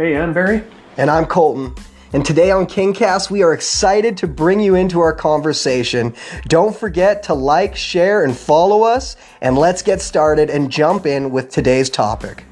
Hey, I'm Barry. And I'm Colton. And today on KingCast, we are excited to bring you into our conversation. Don't forget to like, share, and follow us. And let's get started and jump in with today's topic.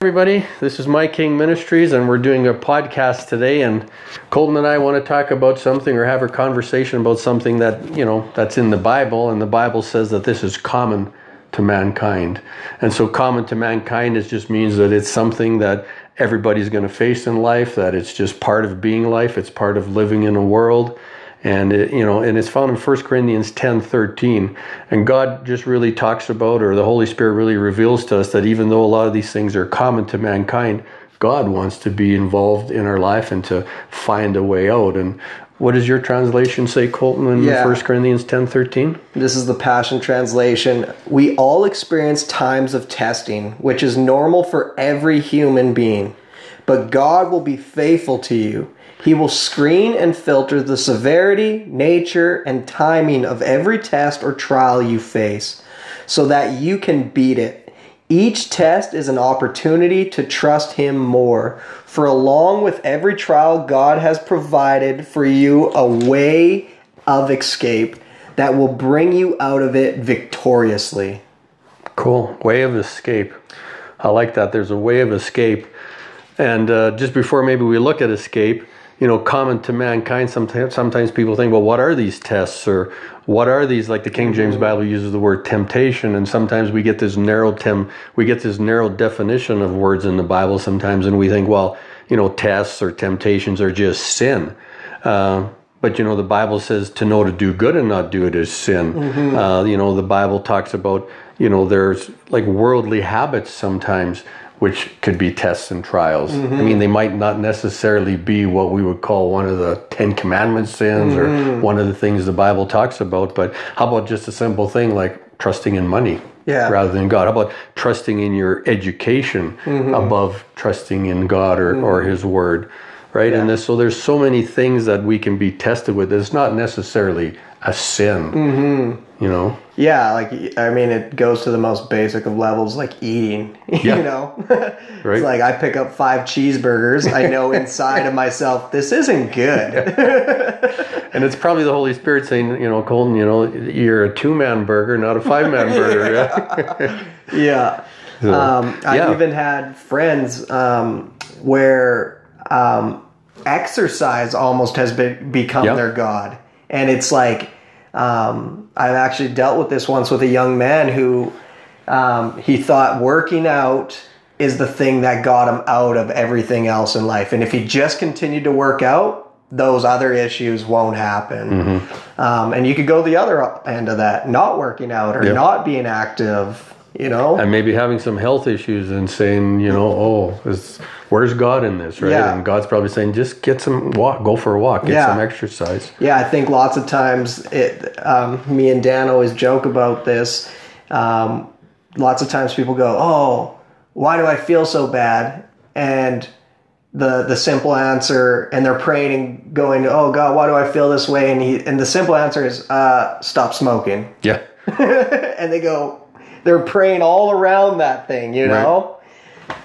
Everybody, this is My King Ministries, and we're doing a podcast today. And Colton and I want to talk about something or have a conversation about something that, you know, that's in the Bible. And the Bible says that this is common to mankind. And so common to mankind is just means that it's something that everybody's going to face in life, that it's just part of being life, it's part of living in a world. And it, you know, and it's found in 1 Corinthians 10, 13. And God just really talks about, or the Holy Spirit really reveals to us that even though a lot of these things are common to mankind, God wants to be involved in our life and to find a way out. And what does your translation say, Colton, in Yeah. 1 Corinthians 10, 13? This is the Passion Translation. We all experience times of testing, which is normal for every human being. But God will be faithful to you. He will screen and filter the severity, nature, and timing of every test or trial you face so that you can beat it. Each test is an opportunity to trust Him more. For along with every trial, God has provided for you a way of escape that will bring you out of it victoriously. Cool. Way of escape. I like that. There's a way of escape. And uh, just before maybe we look at escape, you know, common to mankind, sometimes, sometimes people think, well, what are these tests? Or what are these? Like the King James Bible uses the word temptation. And sometimes we get this narrow tem- we get this narrow definition of words in the Bible sometimes. And we think, well, you know, tests or temptations are just sin. Uh, but you know, the Bible says to know to do good and not do it is sin. Uh, you know, the Bible talks about you know there's like worldly habits sometimes which could be tests and trials. I mean, they might not necessarily be what we would call one of the Ten Commandments sins or mm-hmm. one of the things the Bible talks about. But how about just a simple thing like trusting in money? Yeah. Rather than God. How about trusting in your education mm-hmm. above trusting in God or, or mm-hmm. His Word? Right? And this, so there's so many things that we can be tested with. It's not necessarily a sin. You know? Yeah, like I mean, it goes to the most basic of levels, like eating. Yeah. You know, Right. it's like I pick up five cheeseburgers. I know inside of myself this isn't good. And it's probably the Holy Spirit saying, you know, Colton, you know, you're a two man burger, not a five man burger. Yeah. yeah. So, Um, I've yeah. even had friends um, where um, exercise almost has been become Yeah. their god, and it's like um, I've actually dealt with this once with a young man who um, he thought working out is the thing that got him out of everything else in life, and if he just continued to work out, those other issues won't happen. Mm-hmm. Um, and you could go the other end of that, not working out or Yep. not being active. You know, and maybe having some health issues and saying, you know, oh, is, where's God in this, right? Yeah. And God's probably saying, just get some walk, go for a walk, get Yeah. some exercise. Yeah, I think lots of times it. Um, me and Dan always joke about this. Um, lots of times people go, "Oh, why do I feel so bad?" And the the simple answer, and they're praying and going, "Oh God, why do I feel this way?" And he and the simple answer is, uh, "Stop smoking." Yeah. and they go, they're praying all around that thing, you Right. know.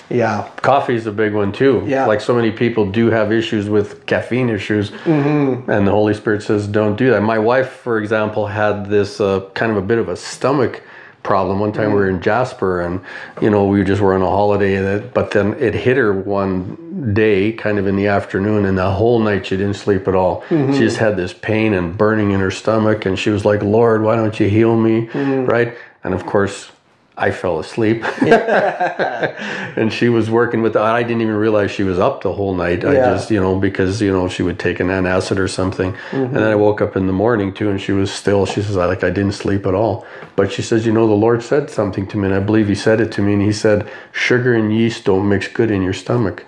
Yeah, Coffee is a big one too. Yeah. Like so many people do have issues with caffeine issues, Mm-hmm. and the Holy Spirit says, "Don't do that." My wife, for example, had this uh, kind of a bit of a stomach problem. One time we were in Jasper, and you know we just were on a holiday, and it, but then it hit her one day, kind of in the afternoon, and the whole night she didn't sleep at all. She just had this pain and burning in her stomach, and she was like, "Lord, why don't you heal me?" Right? And of course. I fell asleep. and she was working with I didn't even realize she was up the whole night. I just, you know, because, you know, she would take an antacid or something. And then I woke up in the morning too and she was still she says I like I didn't sleep at all. But she says, you know, the Lord said something to me and I believe he said it to me and he said sugar and yeast don't mix good in your stomach.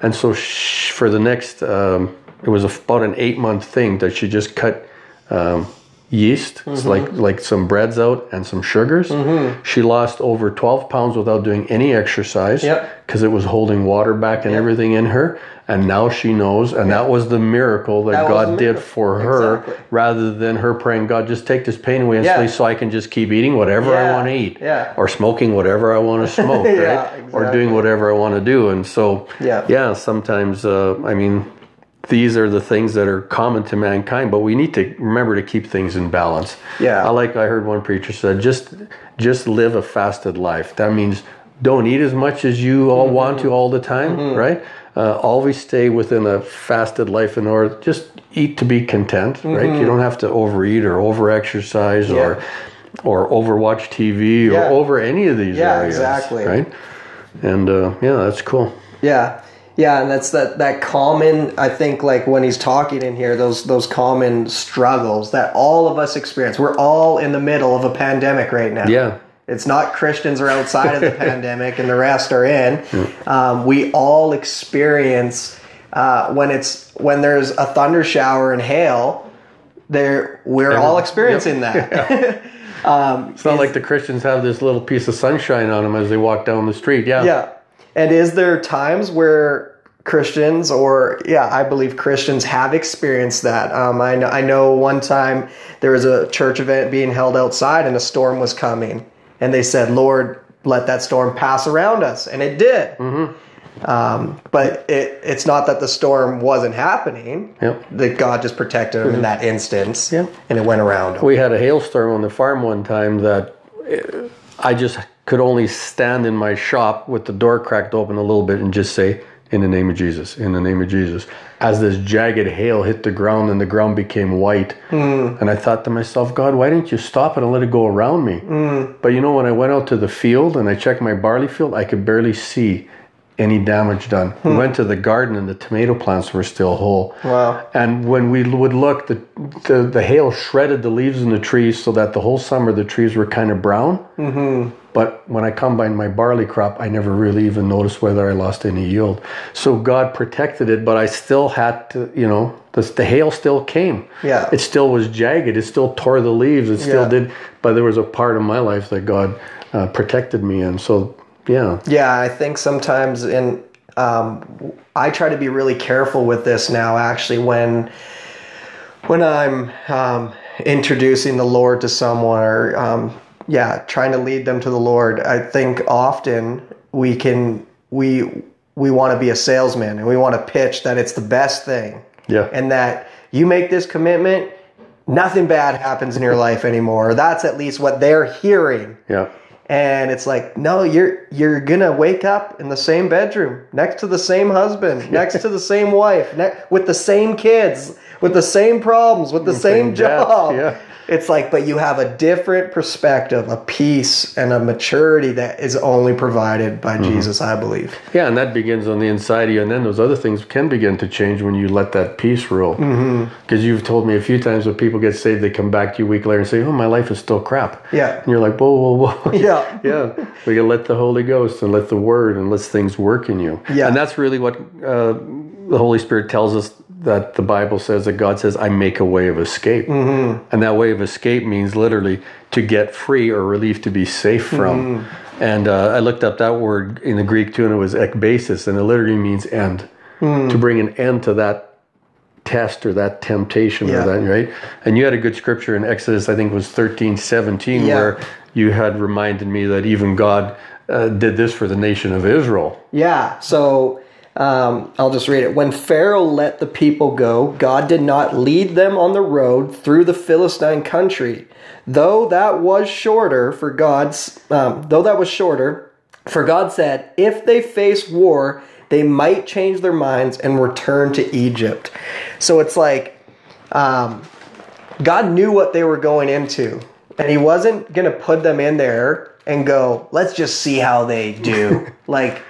And so sh- for the next um, it was about an 8 month thing that she just cut um, yeast, it's like like some breads out and some sugars. She lost over 12 pounds without doing any exercise Yep. because it was holding water back and everything in her. And now she knows, and that was the miracle that, That God did for her, Exactly. rather than her praying, God, just take this pain away Yeah. so I can just keep eating whatever I want to eat, Yeah. or smoking whatever I want to smoke, Yeah, right, or doing whatever I want to do. And so, Yeah. yeah, sometimes, uh, I mean, these are the things that are common to mankind, but we need to remember to keep things in balance. Yeah. I like I heard one preacher said, just just live a fasted life. That means don't eat as much as you all want to all the time, right? Uh, always stay within a fasted life in order. Just eat to be content, right? You don't have to overeat or overexercise or or overwatch TV or over any of these Yeah, areas, exactly. right? And uh, yeah, that's cool. Yeah. Yeah, and that's that that common I think like when he's talking in here those those common struggles that all of us experience. We're all in the middle of a pandemic right now. Yeah. It's not Christians are outside of the pandemic and the rest are in. Um, we all experience uh, when it's when there's a thunder shower and hail. There, we're all experiencing that. It's not like the Christians have this little piece of sunshine on them as they walk down the street. Yeah. Yeah. And is there times where Christians, or yeah, I believe Christians have experienced that? Um, I, know, I know one time there was a church event being held outside and a storm was coming. And they said, Lord, let that storm pass around us. And it did. Um, but it, it's not that the storm wasn't happening. Yep. That God just protected them in that instance. Yep. And it went around them. We had a hailstorm on the farm one time that uh, I just could only stand in my shop with the door cracked open a little bit and just say, in the name of Jesus, in the name of Jesus. As this jagged hail hit the ground and the ground became white. Hmm. And I thought to myself, God, why didn't you stop it and let it go around me? Hmm. But you know, when I went out to the field and I checked my barley field, I could barely see any damage done. We went to the garden and the tomato plants were still whole. Wow. And when we would look, the, the, the hail shredded the leaves in the trees so that the whole summer the trees were kind of brown. Mm-hmm. But when I combined my barley crop, I never really even noticed whether I lost any yield. So God protected it, but I still had to, you know, the, the hail still came. Yeah. It still was jagged. It still tore the leaves. It still Yeah. did. But there was a part of my life that God uh, protected me in. So, yeah. Yeah, I think sometimes in um, I try to be really careful with this now. Actually, when when I'm um, introducing the Lord to someone, or um, yeah, trying to lead them to the Lord, I think often we can we we want to be a salesman and we want to pitch that it's the best thing, Yeah. and that you make this commitment, nothing bad happens in your life anymore. That's at least what they're hearing Yeah. And it's like no you're you're gonna wake up in the same bedroom next to the same husband next to the same wife ne- with the same kids with the same problems with the same, same job yeah. it's like but you have a different perspective a peace and a maturity that is only provided by Mm-hmm. jesus i believe Yeah, and that begins on the inside of you, and then those other things can begin to change when you let that peace rule. Because you've told me a few times when people get saved, they come back to you a week later and say, "Oh, my life is still crap." Yeah. and you're like, "Whoa, whoa, whoa!" Yeah. Yeah. We can let the Holy Ghost and let the Word and let things work in you. Yeah. and that's really what uh, the Holy Spirit tells us. That the Bible says that God says, "I make a way of escape," mm-hmm. and that way of escape means literally to get free or relief, to be safe from. And uh, I looked up that word in the Greek too, and it was ekbasis, and it literally means end. To bring an end to that test or that temptation Yeah. or that, right? And you had a good scripture in Exodus, I think it was 13, 17, Yeah. where you had reminded me that even God uh, did this for the nation of Israel. Yeah, so um, I'll just read it. When Pharaoh let the people go, God did not lead them on the road through the Philistine country, though that was shorter for God's. Um, though that was shorter, for God said, if they face war, they might change their minds and return to Egypt. So it's like um, God knew what they were going into, and He wasn't going to put them in there and go, let's just see how they do. like,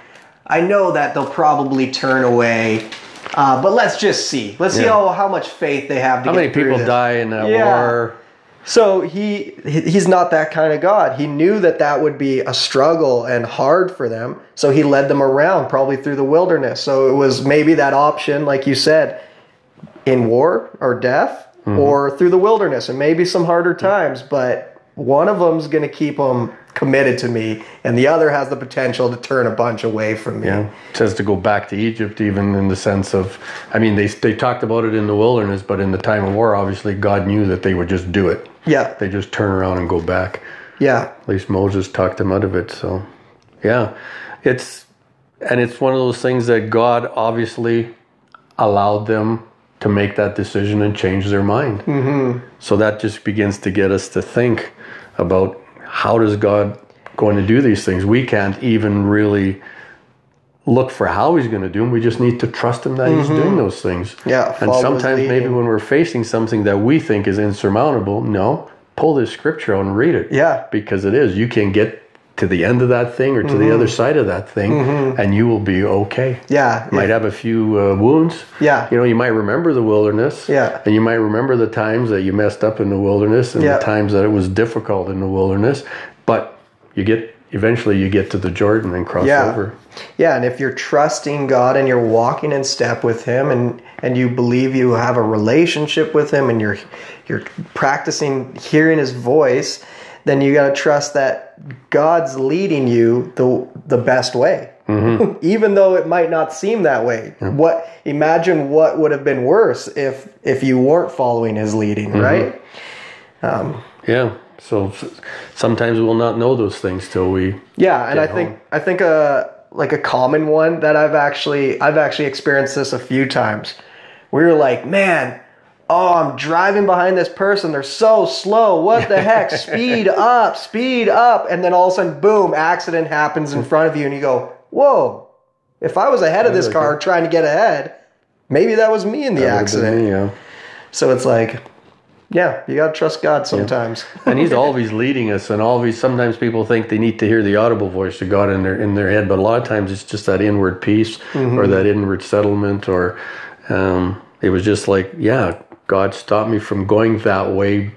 I know that they'll probably turn away, uh, but let's just see. Let's see Yeah. how, how much faith they have to How get many through people this. die in that Yeah. war? So he he- he's not that kind of God. He knew that that would be a struggle and hard for them. So he led them around probably through the wilderness. So it was maybe that option like you said in war or death Mm-hmm. or through the wilderness and maybe some harder times, but one of them's going to keep them committed to me, and the other has the potential to turn a bunch away from me. Yeah, it says to go back to Egypt, even in the sense of, I mean, they they talked about it in the wilderness, but in the time of war, obviously God knew that they would just do it. Yeah, They just turn around and go back. yeah, At least Moses talked them out of it. So, yeah, it's and it's one of those things that God obviously allowed them to make that decision and change their mind. Mm-hmm. So that just begins to get us to think about how does God going to do these things? We can't even really look for how he's going to do them. We just need to trust him that he's doing those things. Yeah, And sometimes maybe when we're facing something that we think is insurmountable, no, pull this scripture out and read it. Yeah. Because it is. You can get to the end of that thing or to the other side of that thing and you will be okay. yeah, You might have a few uh, wounds. Yeah. You know, you might remember the wilderness. Yeah. And you might remember the times that you messed up in the wilderness and Yeah. the times that it was difficult in the wilderness. But you get, eventually you get to the Jordan and cross Yeah. over. Yeah, and if you're trusting God and you're walking in step with Him, and and you believe you have a relationship with Him, and you're you're practicing hearing His voice, then you got to trust that God's leading you the the best way, mm-hmm. even though it might not seem that way. What imagine what would have been worse if if you weren't following His leading, mm-hmm. right? Um, yeah. So sometimes we'll not know those things till we. Yeah, and I Get think. I think a uh, like a common one that I've actually I've actually experienced this a few times. We were like, man, oh, I'm driving behind this person. They're so slow. What the heck? speed up, speed up, and then all of a sudden, boom, accident happens in front of you, and you go, whoa. If I was ahead of this car trying to get ahead, maybe that was me in the That accident. me, yeah. So it's like, yeah, you gotta trust God sometimes. and he's always leading us and always sometimes people think they need to hear the audible voice of god in their in their head but a lot of times it's just that inward peace or that inward settlement or um, it was just like yeah god stopped me from going that way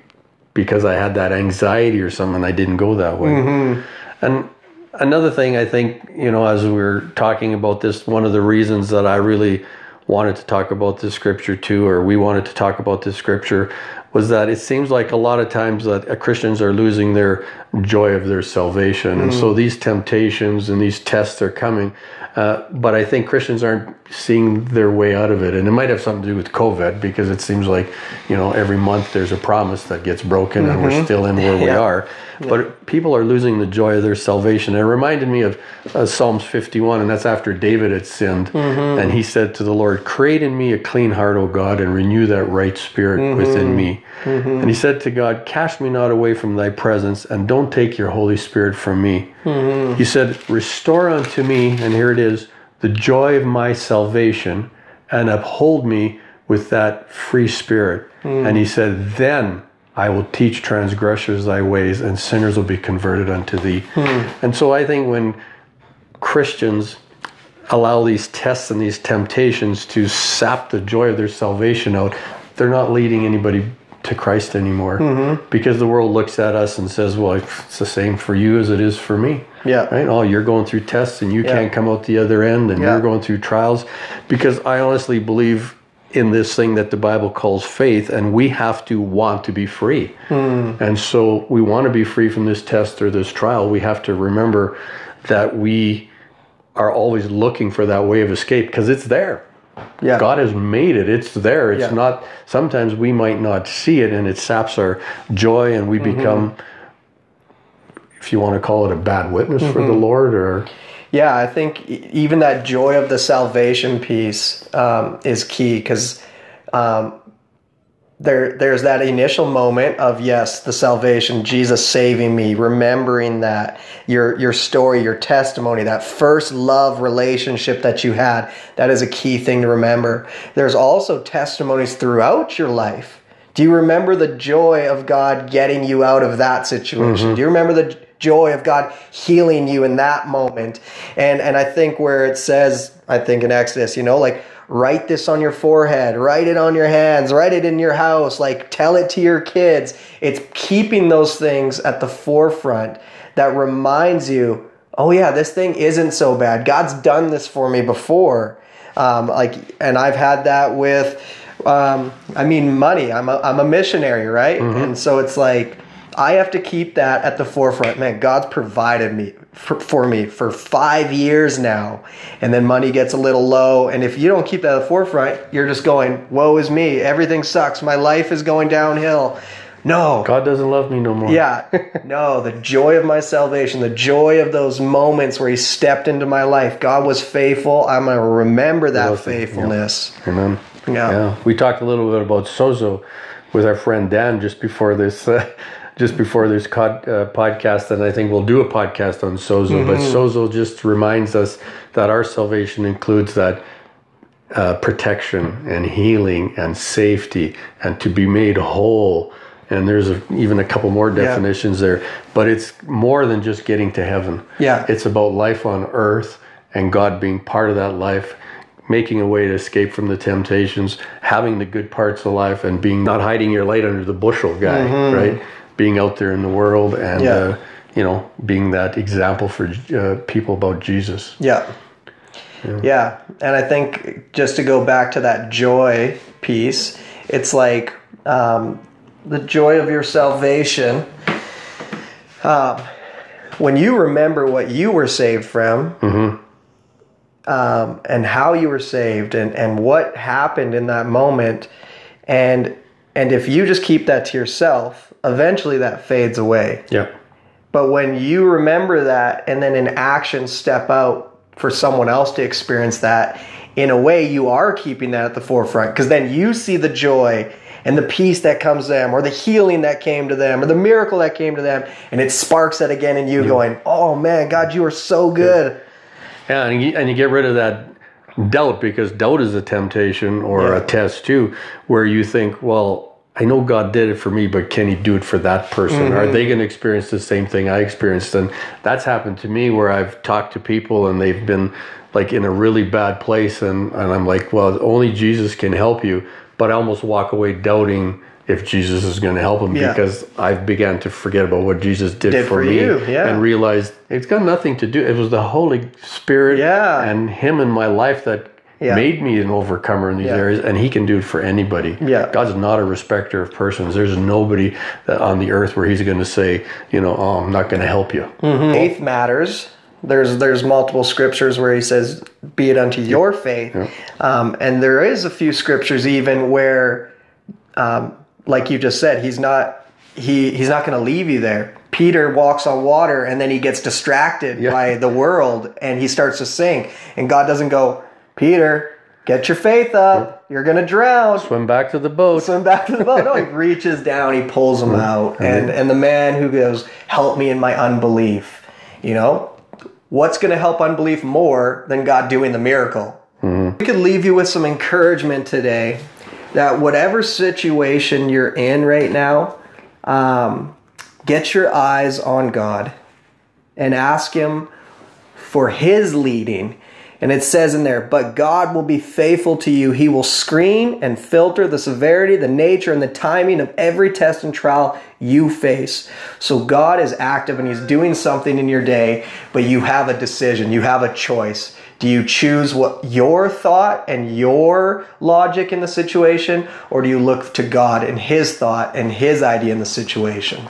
because i had that anxiety or something i didn't go that way. Mm-hmm. And another thing I think, you know, as we were talking about this, one of the reasons that I really wanted to talk about this scripture too, or we wanted to talk about this scripture, was that it seems like a lot of times that uh, Christians are losing their joy of their salvation. And so these temptations and these tests are coming. Uh, but I think Christians aren't seeing their way out of it. And it might have something to do with COVID because it seems like, you know, every month there's a promise that gets broken and we're still in where we Yeah. are. But people are losing the joy of their salvation. It reminded me of uh, Psalms 51, and that's after David had sinned. And he said to the Lord, Create in me a clean heart, O God, and renew that right spirit within me. Mm-hmm. And he said to God, Cast me not away from thy presence, and don't take your Holy Spirit from me. Mm-hmm. He said, Restore unto me, and here it is, the joy of my salvation, and uphold me with that free spirit. Mm. And he said, Then I will teach transgressors thy ways, and sinners will be converted unto thee. Mm. And so I think when Christians allow these tests and these temptations to sap the joy of their salvation out, they're not leading anybody to Christ anymore mm-hmm. because the world looks at us and says, Well, it's the same for you as it is for me. Yeah. Right? Oh, you're going through tests and you Yeah. can't come out the other end and Yeah. you're going through trials. Because I honestly believe in this thing that the Bible calls faith, and we have to want to be free. Mm. And so we want to be free from this test or this trial. We have to remember that we are always looking for that way of escape because it's there. Yeah. God has made it. It's there. It's Yeah. not. Sometimes we might not see it, and it saps our joy, and we Mm-hmm. become, if you want to call it, a bad witness for Mm-hmm. the Lord. Or Yeah, I think even that joy of the salvation piece um, is key because um, there there's that initial moment of yes, the salvation, Jesus saving me, remembering that your your story, your testimony, that first love relationship that you had. That is a key thing to remember. There's also testimonies throughout your life. Do you remember the joy of God getting you out of that situation? Mm-hmm. Do you remember the joy of God healing you in that moment? And and I think where it says, I think in Exodus, you know, like write this on your forehead, write it on your hands, write it in your house, like tell it to your kids. It's keeping those things at the forefront that reminds you, oh yeah, this thing isn't so bad. God's done this for me before. Um, like, and I've had that with um, I mean, money. I'm a, I'm a missionary, right? And so it's like I have to keep that at the forefront. Man, God's provided me for, for me for five years now, and then money gets a little low. And if you don't keep that at the forefront, you're just going, "Woe is me! Everything sucks. My life is going downhill." No, God doesn't love me no more. yeah. No, the joy of my salvation, the joy of those moments where He stepped into my life. God was faithful. I'm going to remember that he? Yeah. faithfulness. Amen. Yeah. Yeah. We talked a little bit about Sozo with our friend Dan just before this. Uh, just before this cod, uh, podcast, and I think we'll do a podcast on Sozo. But Mm-hmm. Sozo just reminds us that our salvation includes that uh, protection and healing and safety and to be made whole. And there's a, even a couple more definitions there, but it's more than just getting to heaven. Yeah. It's about life on earth and God being part of that life, making a way to escape from the temptations, having the good parts of life, and being not hiding your light under the bushel guy, right? Being out there in the world and, Yeah. uh, you know, being that example for uh, people about Jesus. Yeah. yeah. And I think just to go back to that joy piece, it's like um, the joy of your salvation. Um, when you remember what you were saved from um, and how you were saved and, and what happened in that moment, and and if you just keep that to yourself, eventually that fades away. Yeah. But when you remember that and then in action step out for someone else to experience that, in a way you are keeping that at the forefront because then you see the joy and the peace that comes to them or the healing that came to them or the miracle that came to them and it sparks that again in you going, "Oh man, God, you are so good." Yeah, and you, and you get rid of that doubt because doubt is a temptation or Yeah. a test too, where you think, well, I know God did it for me, but can He do it for that person? Are mm-hmm. they going to experience the same thing I experienced? And that's happened to me where I've talked to people and they've been like in a really bad place, and, and I'm like, well, only Jesus can help you. But I almost walk away doubting if Jesus is going to help him Yeah. because I've began to forget about what Jesus did, Did for, for me you, yeah. and realized it's got nothing to do. It was the Holy Spirit Yeah. and Him in my life that made me an overcomer in these areas, and He can do it for anybody. Yeah. God's not a respecter of persons. There's nobody that on the earth where He's going to say, you know, oh, I'm not going to help you. Faith matters. There's there's multiple scriptures where he says, "Be it unto your faith," um, and there is a few scriptures even where, um, like you just said, he's not he he's not going to leave you there. Peter walks on water and then he gets distracted Yeah. by the world and he starts to sink, and God doesn't go, Peter, get your faith up. You're going to drown Swim back to the boat. swim back to the boat. No, he reaches down, he pulls him out, and and the man who goes, "Help me in my unbelief," you know, what's going to help unbelief more than God doing the miracle? Mm-hmm. We could leave you with some encouragement today that whatever situation you're in right now, um, get your eyes on God and ask Him for His leading. And it says in there, but God will be faithful to you. He will screen and filter the severity, the nature, and the timing of every test and trial you face. So God is active and He's doing something in your day, but you have a decision, you have a choice. Do you choose what your thought and your logic in the situation, or do you look to God and His thought and His idea in the situation?